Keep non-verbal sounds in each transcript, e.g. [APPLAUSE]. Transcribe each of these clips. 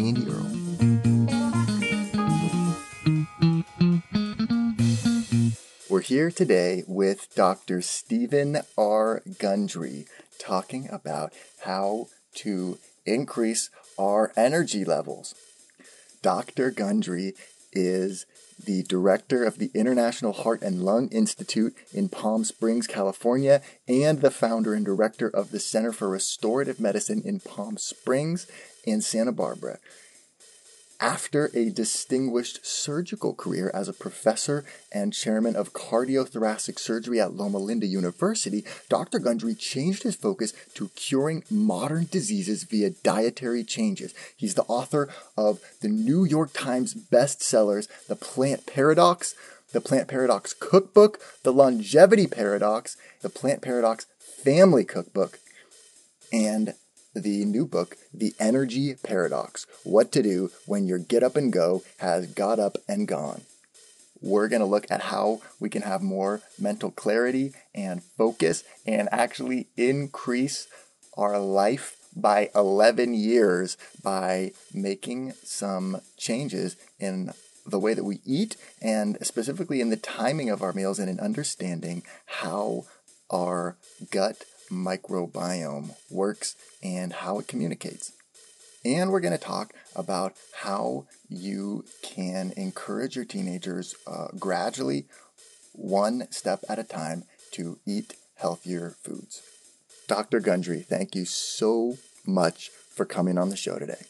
Andy Earle. We're here today with Dr. Stephen R. Gundry talking about how to increase our energy levels. Dr. Gundry is the director of the International Heart and Lung Institute in Palm Springs, California, and the founder and director of the Center for Restorative Medicine in Palm Springs and Santa Barbara. After a distinguished surgical career as a professor and chairman of cardiothoracic surgery at Loma Linda University, Dr. Gundry changed his focus to curing modern diseases via dietary changes. He's the author of the New York Times bestsellers, The Plant Paradox, The Plant Paradox Cookbook, The Longevity Paradox, The Plant Paradox Family Cookbook, and the new book, The Energy Paradox What to Do When Your Get Up and Go Has Got Up and Gone. We're going to look at how we can have more mental clarity and focus and actually increase our life by 11 years by making some changes in the way that we eat and specifically in the timing of our meals and in understanding how our gut microbiome works and how it communicates. And we're going to talk about how you can encourage your teenagers uh, gradually, one step at a time, to eat healthier foods. Dr. Gundry, thank you so much for coming on the show today.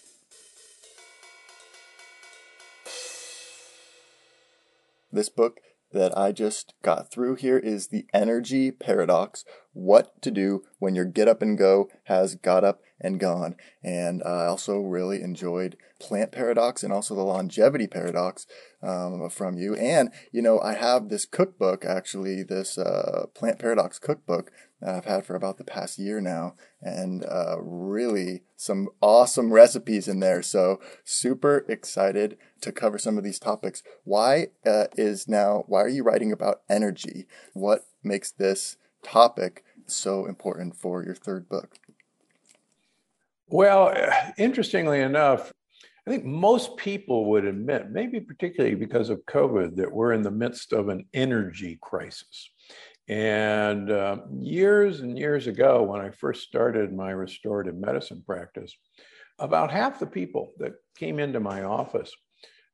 This book that I just got through here is the energy paradox what to do when your get up and go has got up and gone. And I also really enjoyed Plant Paradox and also the Longevity Paradox um, from you. And, you know, I have this cookbook, actually, this uh, Plant Paradox cookbook I've had for about the past year now, and uh, really some awesome recipes in there. So, super excited to cover some of these topics. Why uh, is now, why are you writing about energy? What makes this topic so important for your third book? Well, interestingly enough, I think most people would admit, maybe particularly because of COVID, that we're in the midst of an energy crisis. And uh, years and years ago, when I first started my restorative medicine practice, about half the people that came into my office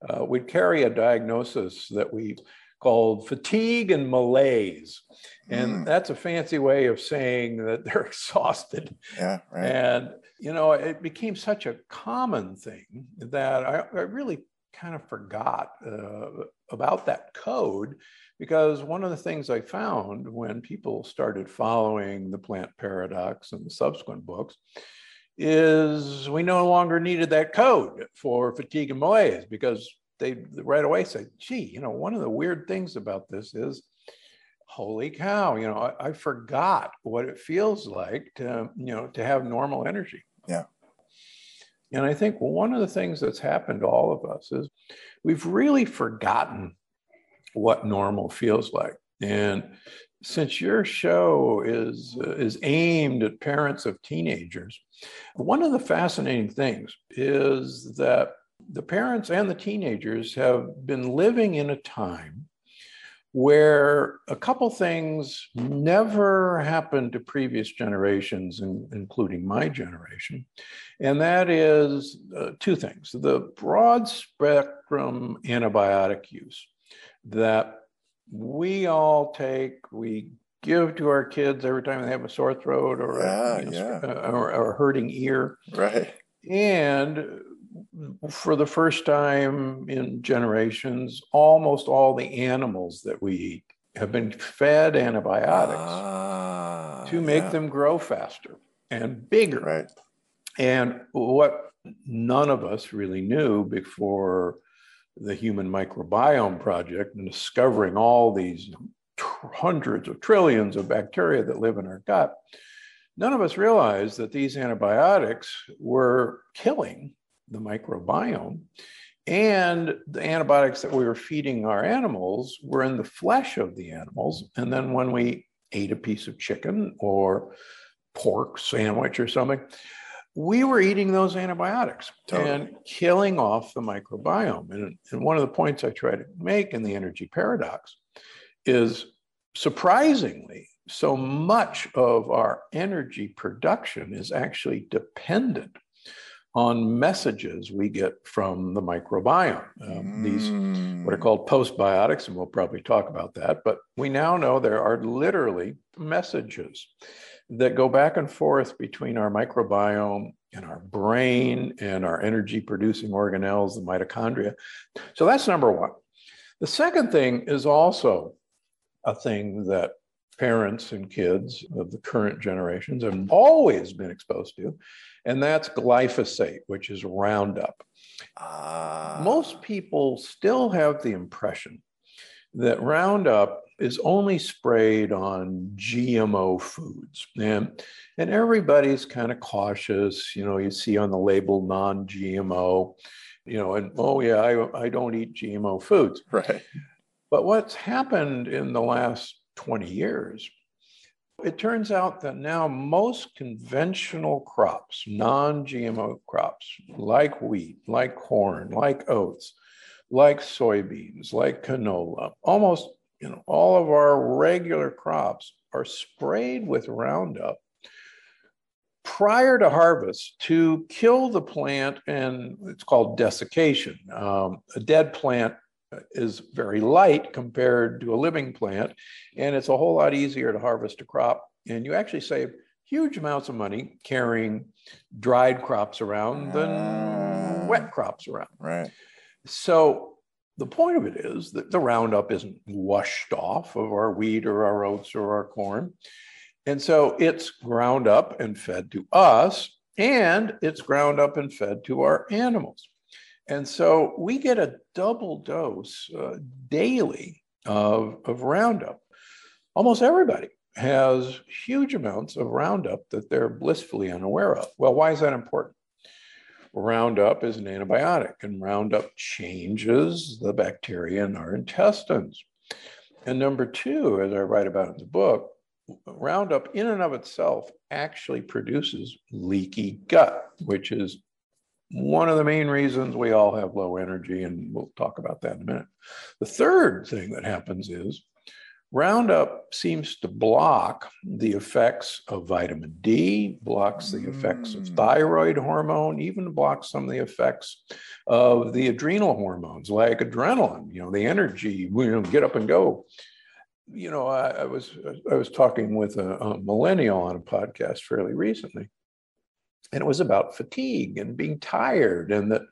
uh, would carry a diagnosis that we called fatigue and malaise. And mm. that's a fancy way of saying that they're [LAUGHS] exhausted. Yeah, right. And, you know, it became such a common thing that I, I really kind of forgot uh, about that code because one of the things I found when people started following the plant paradox and the subsequent books is we no longer needed that code for fatigue and malaise because they right away say, gee, you know, one of the weird things about this is, holy cow, you know, I, I forgot what it feels like to, you know, to have normal energy. Yeah. And I think one of the things that's happened to all of us is we've really forgotten what normal feels like. And since your show is uh, is aimed at parents of teenagers, one of the fascinating things is that the parents and the teenagers have been living in a time where a couple things never happened to previous generations, in, including my generation. And that is uh, two things the broad spectrum antibiotic use that we all take, we give to our kids every time they have a sore throat or, yeah, a, you know, yeah. or, or a hurting ear. Right. And for the first time in generations, almost all the animals that we eat have been fed antibiotics ah, to make yeah. them grow faster and bigger. Right. And what none of us really knew before the Human Microbiome Project and discovering all these hundreds of trillions of bacteria that live in our gut, none of us realized that these antibiotics were killing the microbiome. And the antibiotics that we were feeding our animals were in the flesh of the animals. And then when we ate a piece of chicken or pork sandwich or something, we were eating those antibiotics totally. and killing off the microbiome. And, and one of the points I try to make in the energy paradox is surprisingly, so much of our energy production is actually dependent on messages we get from the microbiome. Um, mm. These, what are mm. called postbiotics, and we'll probably talk about that. But we now know there are literally messages that go back and forth between our microbiome and our brain and our energy producing organelles, the mitochondria. So that's number one. The second thing is also a thing that parents and kids of the current generations have always been exposed to, and that's glyphosate, which is Roundup. Uh... Most people still have the impression that Roundup is only sprayed on GMO foods. And, and everybody's kind of cautious. You know, you see on the label non GMO, you know, and oh, yeah, I, I don't eat GMO foods. Right. But what's happened in the last 20 years, it turns out that now most conventional crops, non GMO crops, like wheat, like corn, like oats, like soybeans, like canola, almost you know, all of our regular crops are sprayed with Roundup prior to harvest to kill the plant, and it's called desiccation. Um, a dead plant is very light compared to a living plant, and it's a whole lot easier to harvest a crop. And you actually save huge amounts of money carrying dried crops around than uh, wet crops around. Right. So the point of it is that the Roundup isn't washed off of our wheat or our oats or our corn. And so it's ground up and fed to us, and it's ground up and fed to our animals. And so we get a double dose uh, daily of, of Roundup. Almost everybody has huge amounts of Roundup that they're blissfully unaware of. Well, why is that important? Roundup is an antibiotic, and Roundup changes the bacteria in our intestines. And number two, as I write about in the book, Roundup in and of itself actually produces leaky gut, which is one of the main reasons we all have low energy, and we'll talk about that in a minute. The third thing that happens is Roundup seems to block the effects of vitamin D, blocks the effects of mm. thyroid hormone, even blocks some of the effects of the adrenal hormones like adrenaline, you know, the energy, you know, get up and go. You know, I, I was I was talking with a, a millennial on a podcast fairly recently, and it was about fatigue and being tired and that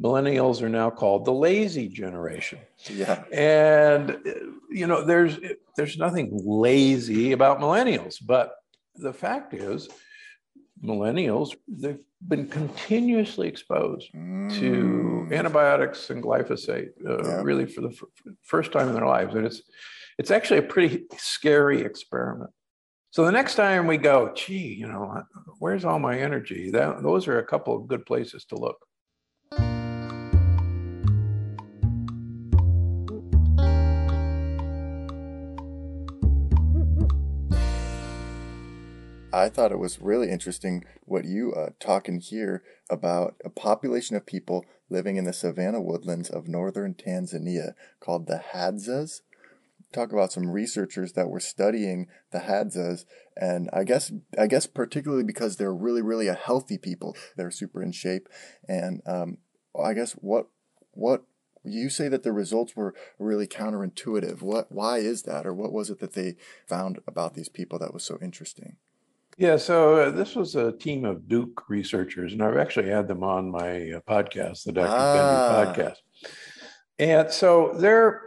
millennials are now called the lazy generation yeah and you know there's there's nothing lazy about millennials but the fact is millennials they've been continuously exposed mm. to antibiotics and glyphosate uh, yeah. really for the f- first time in their lives and it's it's actually a pretty scary experiment so the next time we go, gee, you know, where's all my energy? That, those are a couple of good places to look. I thought it was really interesting what you uh, talking here about a population of people living in the savanna woodlands of northern Tanzania called the Hadzas talk about some researchers that were studying the Hadzas, and I guess I guess particularly because they're really really a healthy people, they're super in shape, and um, I guess what what you say that the results were really counterintuitive. What why is that, or what was it that they found about these people that was so interesting? Yeah, so uh, this was a team of Duke researchers, and I've actually had them on my uh, podcast, the Dr. Ah. podcast. And so they're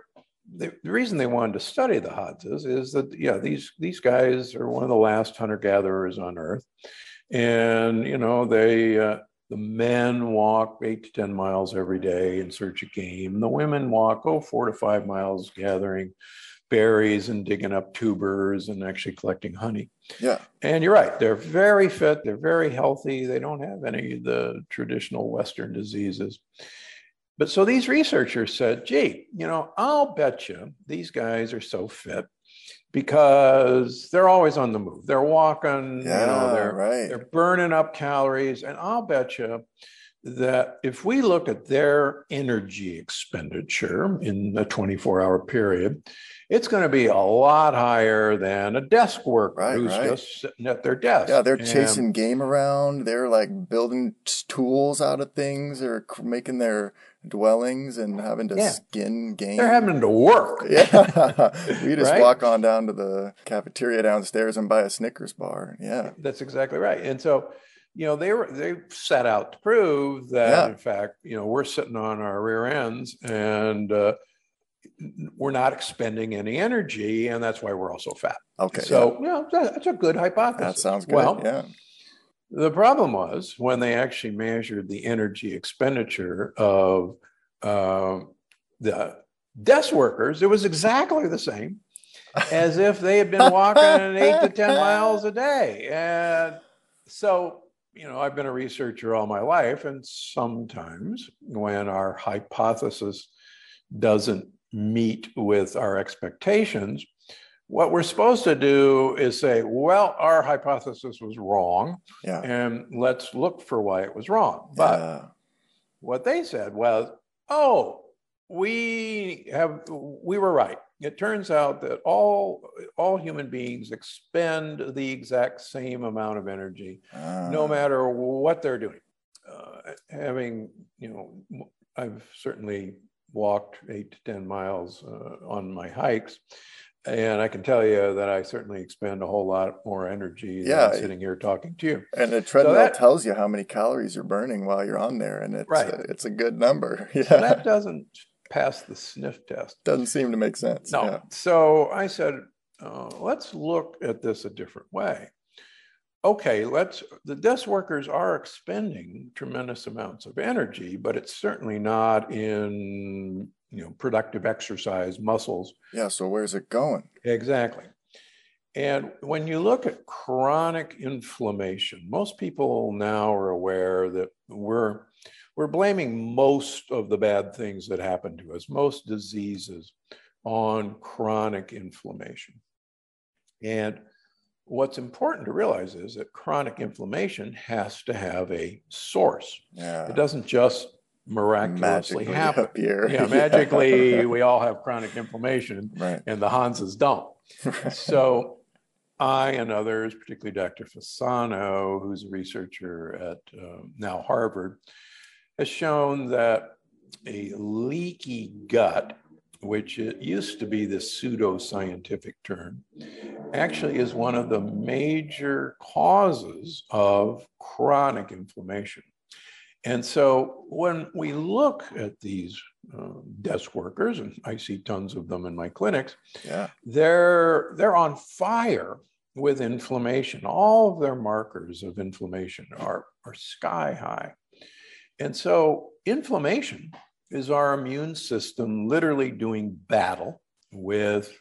the, the reason they wanted to study the Hadzas is that yeah these these guys are one of the last hunter gatherers on Earth, and you know they uh, the men walk eight to 10 miles every day in search of game. The women walk, oh, four to five miles gathering berries and digging up tubers and actually collecting honey. Yeah. And you're right, they're very fit, they're very healthy, they don't have any of the traditional Western diseases. But so these researchers said, gee, you know, I'll bet you these guys are so fit because they're always on the move. They're walking, Yeah, you know, they're right. they're burning up calories. And I'll bet you that if we look at their energy expenditure in a 24 hour period, it's going to be a lot higher than a desk worker Right, who's right. just sitting at their desk. Yeah, they're And- chasing game around. They're like building tools out of things. They're making their dwellings and having to Yeah. skin game. They're having to work. [LAUGHS] yeah, we just Right? walk on down to the cafeteria downstairs and buy a Snickers bar. Yeah, That's exactly right. And so, you know, they were they set out to prove that Yeah. in fact, you know, we're sitting on our rear ends and uh, we're not expending any energy, and that's why we're also fat. okay. so, you know, that's a good hypothesis. that sounds good. Well, yeah, the problem was when they actually measured the energy expenditure of uh, the desk workers, it was exactly the same as if they had been walking eight to 10 miles a day. And so, you know, I've been a researcher all my life, and sometimes when our hypothesis doesn't meet with our expectations, what we're supposed to do is say, well, our hypothesis was wrong, yeah, and let's look for why it was wrong. But yeah. what they said was, oh, we have we were right. It turns out that all all human beings expend the exact same amount of energy, no Ah, matter what they're doing. Uh, having you know, I've certainly walked eight to ten miles uh, on my hikes. And I can tell you that I certainly expend a whole lot more energy Yeah. than sitting here talking to you. And the treadmill that- tells you how many calories you're burning while you're on there, and it's Right. a, it's a good number. [LAUGHS] Yeah, So that doesn't pass the sniff test. doesn't seem to make sense. No. Yeah. So I said, uh, let's look at this a different way. Okay, let's, the desk workers are expending tremendous amounts of energy, but it's certainly not in, you know, productive exercise muscles. Yeah. So where's it going? Exactly. And when you look at chronic inflammation, most people now are aware that we're we're blaming most of the bad things that happen to us, most diseases, on chronic inflammation. And what's important to realize is that chronic inflammation has to have a source. Yeah. It doesn't just miraculously magically happen. appear. Yeah, [LAUGHS] magically, we all have chronic inflammation right. and the Hadzas don't. So I and others, particularly Dr. Fasano, who's a researcher at uh, now Harvard, has shown that a leaky gut, which it used to be this pseudo-scientific term, actually is one of the major causes of chronic inflammation. And so when we look at these uh, desk workers, and I see tons of them in my clinics, yeah. they're they're on fire with inflammation. All of their markers of inflammation are, are sky high. And so inflammation is our immune system literally doing battle with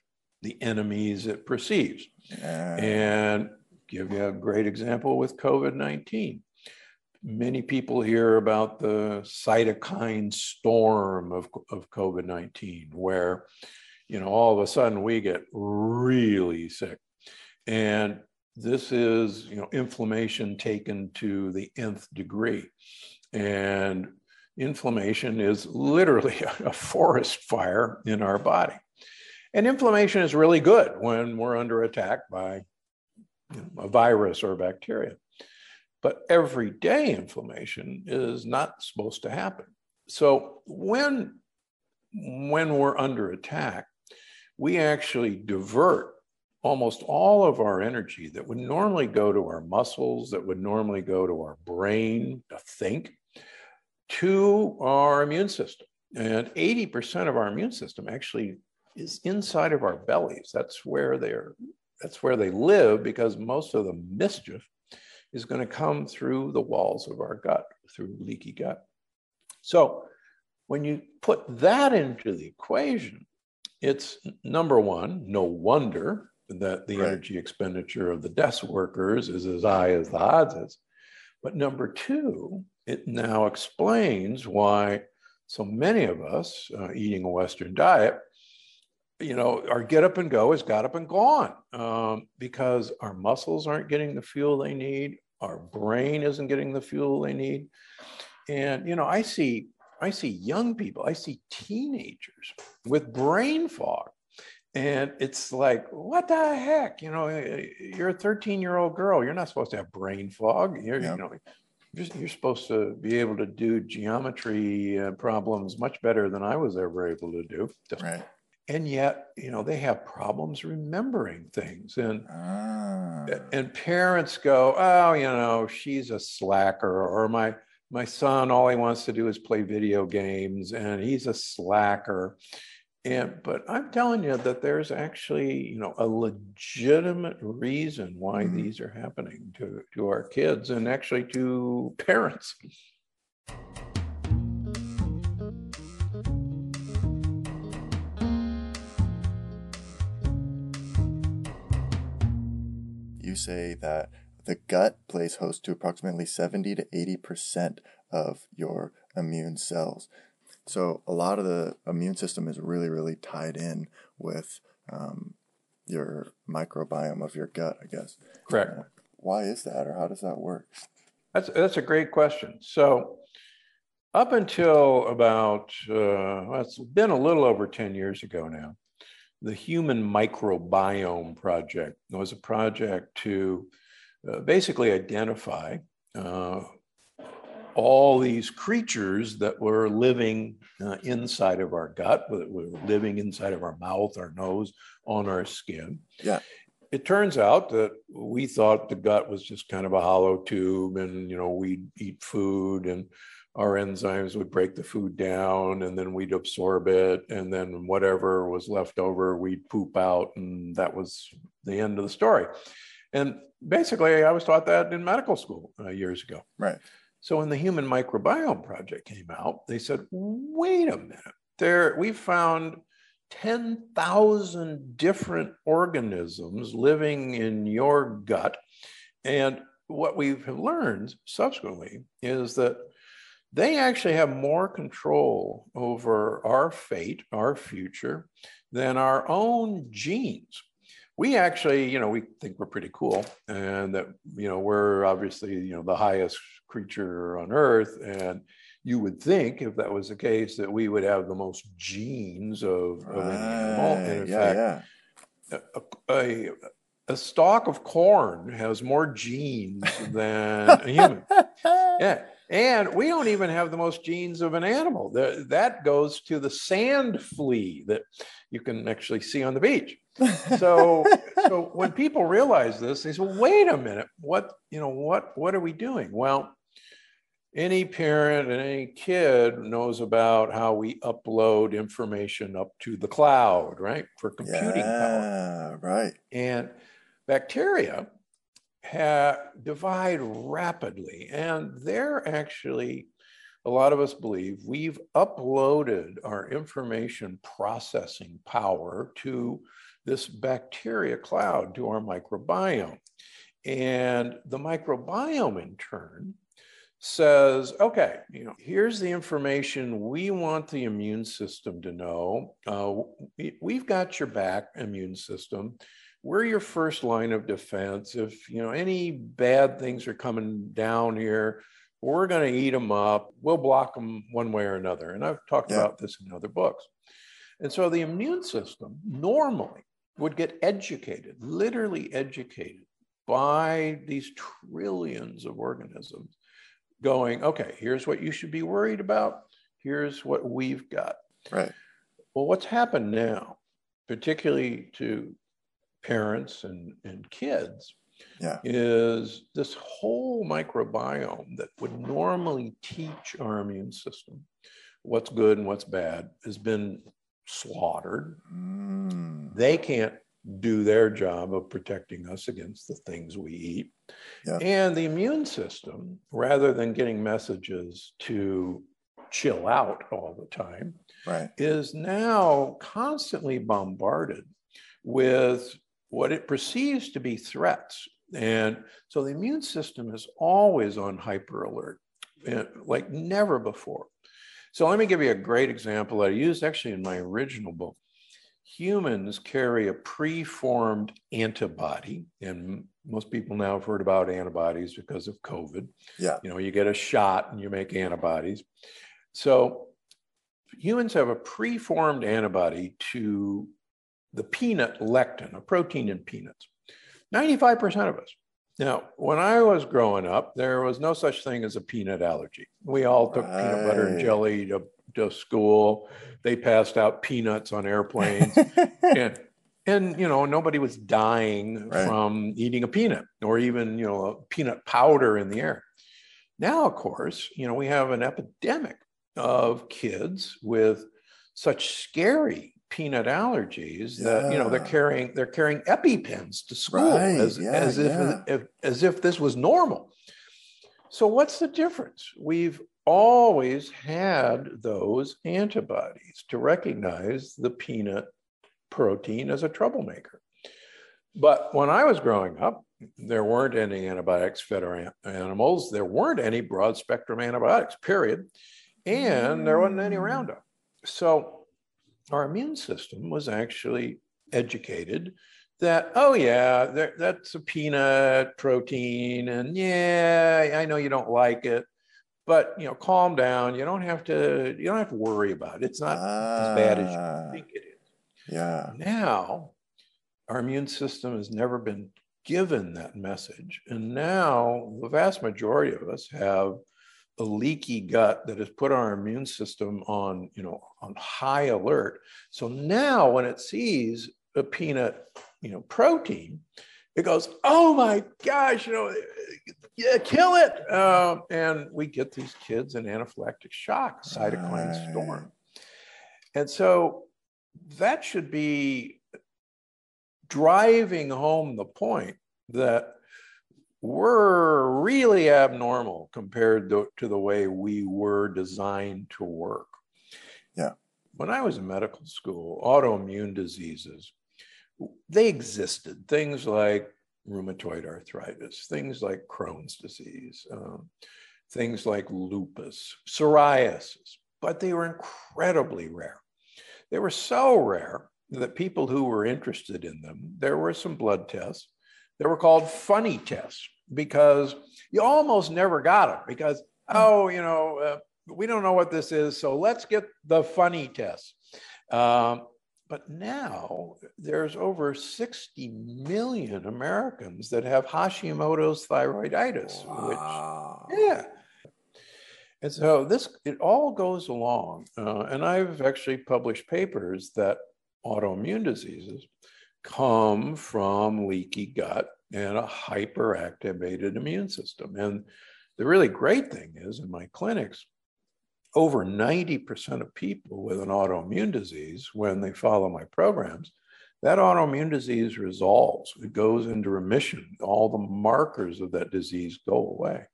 the enemies it perceives. Yeah. And give you a great example with COVID 19. Many people hear about the cytokine storm of, of COVID 19, where, you know, all of a sudden we get really sick. And this is, you know, inflammation taken to the nth degree. And inflammation is literally [LAUGHS] a forest fire in our body. And inflammation is really good when we're under attack by you know, a virus or a bacteria. But everyday inflammation is not supposed to happen. So when, when we're under attack, we actually divert almost all of our energy that would normally go to our muscles, that would normally go to our brain to think, to our immune system. And 80% of our immune system actually is inside of our bellies. That's where they're that's where they live because most of the mischief is going to come through the walls of our gut. through leaky gut. So when you put that into the equation, it's number one, no wonder that the right. energy expenditure of the desk workers is as high as the odds is. But number two, it now explains why so many of us uh, eating a Western diet, you know, our get up and go is got up and gone um, because our muscles aren't getting the fuel they need, our brain isn't getting the fuel they need. And, you know, I see I see young people, I see teenagers with brain fog. And it's like, what the heck? You know, you're a 13 year old girl. You're not supposed to have brain fog. You're, yeah. you know, you're, you're, supposed to be able to do geometry uh, problems much better than I was ever able to do. Just, right. And yet, you know, they have problems remembering things. And, ah. and parents go, oh, you know, she's a slacker or my, my son, all he wants to do is play video games and he's a slacker. And but I'm telling you that there's actually, you know, a legitimate reason why mm-hmm. these are happening to, to our kids and actually to parents. Say that the gut plays host to approximately 70 to 80% of your immune cells. So a lot of the immune system is really, really tied in with um, your microbiome of your gut, I guess. Correct. Uh, why is that, or how does that work? That's that's a great question. So, up until about uh, well, it's been a little over ten years ago now, the Human Microbiome Project was a project to uh, basically identify uh, all these creatures that were living uh, inside of our gut, that were living inside of our mouth, our nose, on our skin. Yeah. It turns out that we thought the gut was just kind of a hollow tube, and you know we'd eat food, and our enzymes would break the food down, and then we'd absorb it, and then whatever was left over, we'd poop out, and that was the end of the story. And basically, I was taught that in medical school uh, years ago. Right. So when the Human Microbiome Project came out, they said, wait a minute, there we found 10,000 different organisms living in your gut. And what we've learned subsequently is that they actually have more control over our fate, our future, than our own genes we actually, you know, we think we're pretty cool and that, you know, we're obviously, you know, the highest creature on earth. And you would think if that was the case that we would have the most genes of, of any animal. And in yeah, fact, yeah. A, a, a stalk of corn has more genes than a human. [LAUGHS] Yeah. And we don't even have the most genes of an animal. The, that goes to the sand flea that you can actually see on the beach. So, [LAUGHS] so when people realize this, they say, well, "Wait a minute, what you know? What what are we doing?" Well, any parent and any kid knows about how we upload information up to the cloud, right, for computing yeah, power. Right. And bacteria divide rapidly, and they're actually, a lot of us believe, we've uploaded our information processing power to this bacteria cloud, to our microbiome. And the microbiome, in turn, says, okay, you know, here's the information we want the immune system to know. Uh, we, have got your back, immune system we're your first line of defense. If you know any bad things are coming down here, we're going to eat them up. We'll block them one way or another. And I've talked yeah. about this in other books. And so the immune system normally would get educated, literally educated by these trillions of organisms, going, okay, here's what you should be worried about. Here's what we've got. Right. Well, what's happened now, particularly to parents and, and kids yeah. is this whole microbiome that would normally teach our immune system what's good and what's bad has been slaughtered. Mm. They can't do their job of protecting us against the things we eat. Yeah. And the immune system, rather than getting messages to chill out all the time, right. is now constantly bombarded with what it perceives to be threats. And so the immune system is always on hyper alert, eh, like never before. So let me give you a great example I used actually in my original book humans carry a preformed antibody, and most people now have heard about antibodies because of COVID. Yeah. You know, you get a shot and you make antibodies. So humans have a preformed antibody to the peanut lectin, a protein in peanuts. 95% of us. Now, when I was growing up, there was no such thing as a peanut allergy. We all took right. peanut butter and jelly to to school. They passed out peanuts on airplanes. [LAUGHS] and and you know nobody was dying right. from eating a peanut or even you know a peanut powder in the air now of course you know we have an epidemic of kids with such scary peanut allergies yeah. that you know they're carrying they're carrying epipens to school right. as, yeah, as if, yeah. if as if this was normal so what's the difference we've always had those antibodies to recognize the peanut protein as a troublemaker. But when I was growing up, there weren't any antibiotics fed our animals. There weren't any broad spectrum antibiotics, period. And there wasn't any mm. Roundup. So our immune system was actually educated that, oh, yeah, that's a peanut protein. And yeah, I know you don't like it but you know calm down you don't have to you don't have to worry about it it's not ah, as bad as you ah. think it is yeah now our immune system has never been given that message and now the vast majority of us have a leaky gut that has put our immune system on you know on high alert so now when it sees a peanut you know protein it goes oh my gosh you know yeah, kill it. Uh, and we get these kids in anaphylactic shock, cytokine right. storm. And so that should be driving home the point that we're really abnormal compared to, to the way we were designed to work. Yeah. When I was in medical school, autoimmune diseases, they existed. Things like rheumatoid arthritis, things like Crohn's disease, um, things like lupus, psoriasis, but they were incredibly rare. They were so rare that people who were interested in them, there were some blood tests. They were called funny tests because you almost never got them because, oh, you know, uh, we don't know what this is, so let's get the funny test. Um, but now there's over 60 million Americans that have Hashimoto's thyroiditis, wow. which, yeah. And so this, it all goes along. Uh, and I've actually published papers that autoimmune diseases come from leaky gut and a hyperactivated immune system. And the really great thing is in my clinics, over 90% of people with an autoimmune disease, when they follow my programs, that autoimmune disease resolves. It goes into remission. All the markers of that disease go away,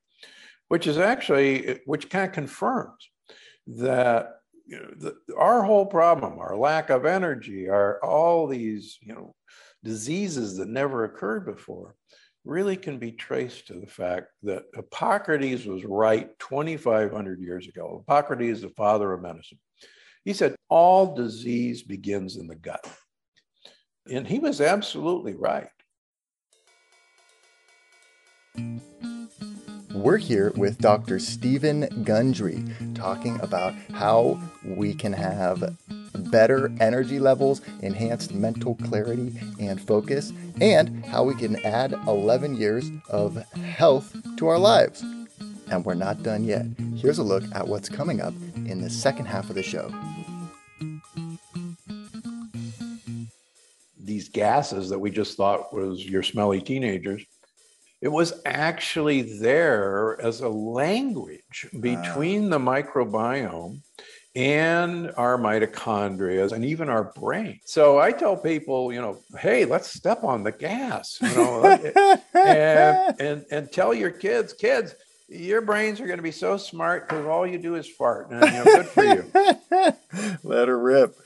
which is actually, which kind of confirms that you know, the, our whole problem, our lack of energy, our all these, you know, diseases that never occurred before really can be traced to the fact that Hippocrates was right 2,500 years ago. Hippocrates, the father of medicine. He said, all disease begins in the gut. And he was absolutely right. We're here with Dr. Stephen Gundry talking about how we can have better energy levels, enhanced mental clarity and focus, and how we can add 11 years of health to our lives. And we're not done yet. Here's a look at what's coming up in the second half of the show. These gases that we just thought was your smelly teenagers, it was actually there as a language between ah. the microbiome and our mitochondria and even our brain. So I tell people, you know, hey, let's step on the gas, you know, uh, [LAUGHS] and, and, and tell your kids, kids, your brains are going to be so smart because all you do is fart. And, you know, good for you. [LAUGHS] Let her rip.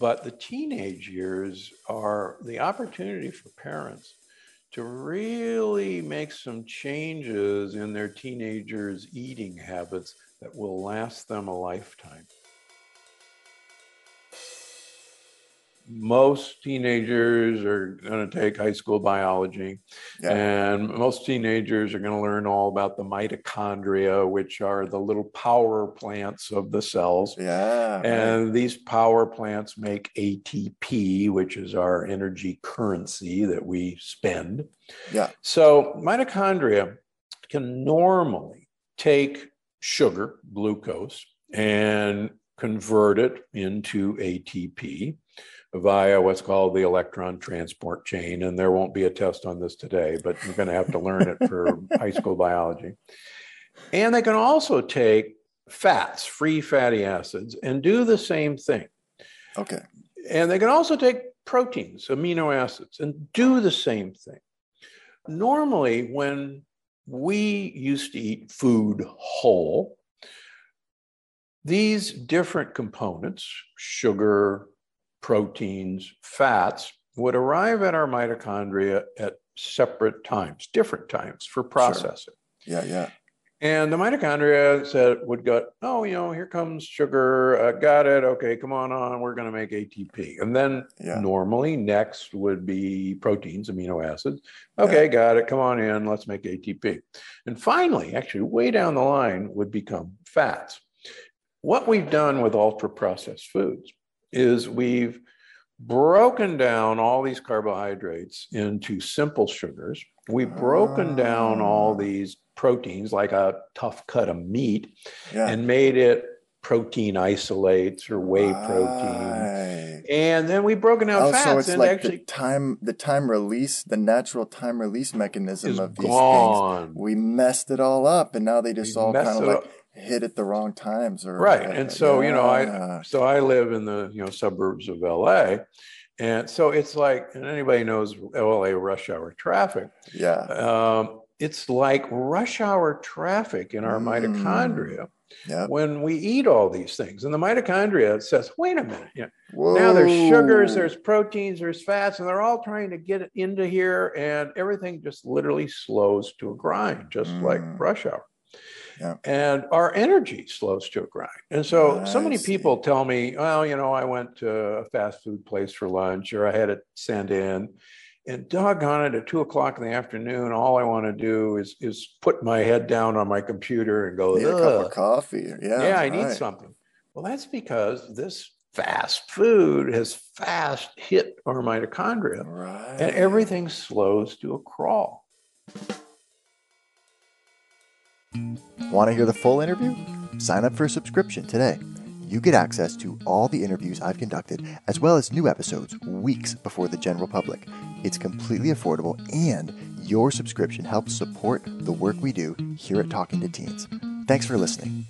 But the teenage years are the opportunity for parents to really make some changes in their teenagers' eating habits that will last them a lifetime. Most teenagers are going to take high school biology. Yeah. and most teenagers are going to learn all about the mitochondria which are the little power plants of the cells. Yeah and right. these power plants make atp which is our energy currency that we spend. Yeah. So mitochondria can normally take sugar glucose and convert it into atp via what's called the electron transport chain. And there won't be a test on this today, but you're going to have to learn it for [LAUGHS] high school biology. And they can also take fats, free fatty acids, and do the same thing. Okay. And they can also take proteins, amino acids, and do the same thing. Normally, when we used to eat food whole, these different components, sugar, proteins, fats would arrive at our mitochondria at separate times, different times for processing. Sure. Yeah, yeah. And the mitochondria said would go, oh, you know, here comes sugar. Uh, got it. Okay, come on on. We're going to make ATP. And then yeah. normally next would be proteins, amino acids. Okay, yeah. got it. Come on in. Let's make ATP. And finally, actually, way down the line would become fats. What we've done with ultra processed foods is we've broken down all these carbohydrates into simple sugars. We've broken down all ah. these proteins like a tough cut of meat yeah. and made it protein isolates or whey right. protein. And then we've broken down oh, fats. So it's and like actually, the time the time release, the natural time release mechanism of these gone. things. We messed it all up and now they just we all kind of like up hit at the wrong times or right and so you know i so i live in the you know suburbs of la and so it's like and anybody knows la rush hour traffic yeah um, it's like rush hour traffic in our mm. mitochondria yep. when we eat all these things and the mitochondria says wait a minute you know, now there's sugars there's proteins there's fats and they're all trying to get into here and everything just literally slows to a grind just mm. like rush hour yeah. And our energy slows to a grind. And so, ah, so many people tell me, well, you know, I went to a fast food place for lunch or I had it sent in. And doggone it, at two o'clock in the afternoon, all I want to do is is put my head down on my computer and go, need a cup of coffee. Yeah, yeah, I need something. Well, that's because this fast food has fast hit our mitochondria, right. and everything slows to a crawl. Want to hear the full interview? Sign up for a subscription today. You get access to all the interviews I've conducted, as well as new episodes weeks before the general public. It's completely affordable, and your subscription helps support the work we do here at Talking to Teens. Thanks for listening.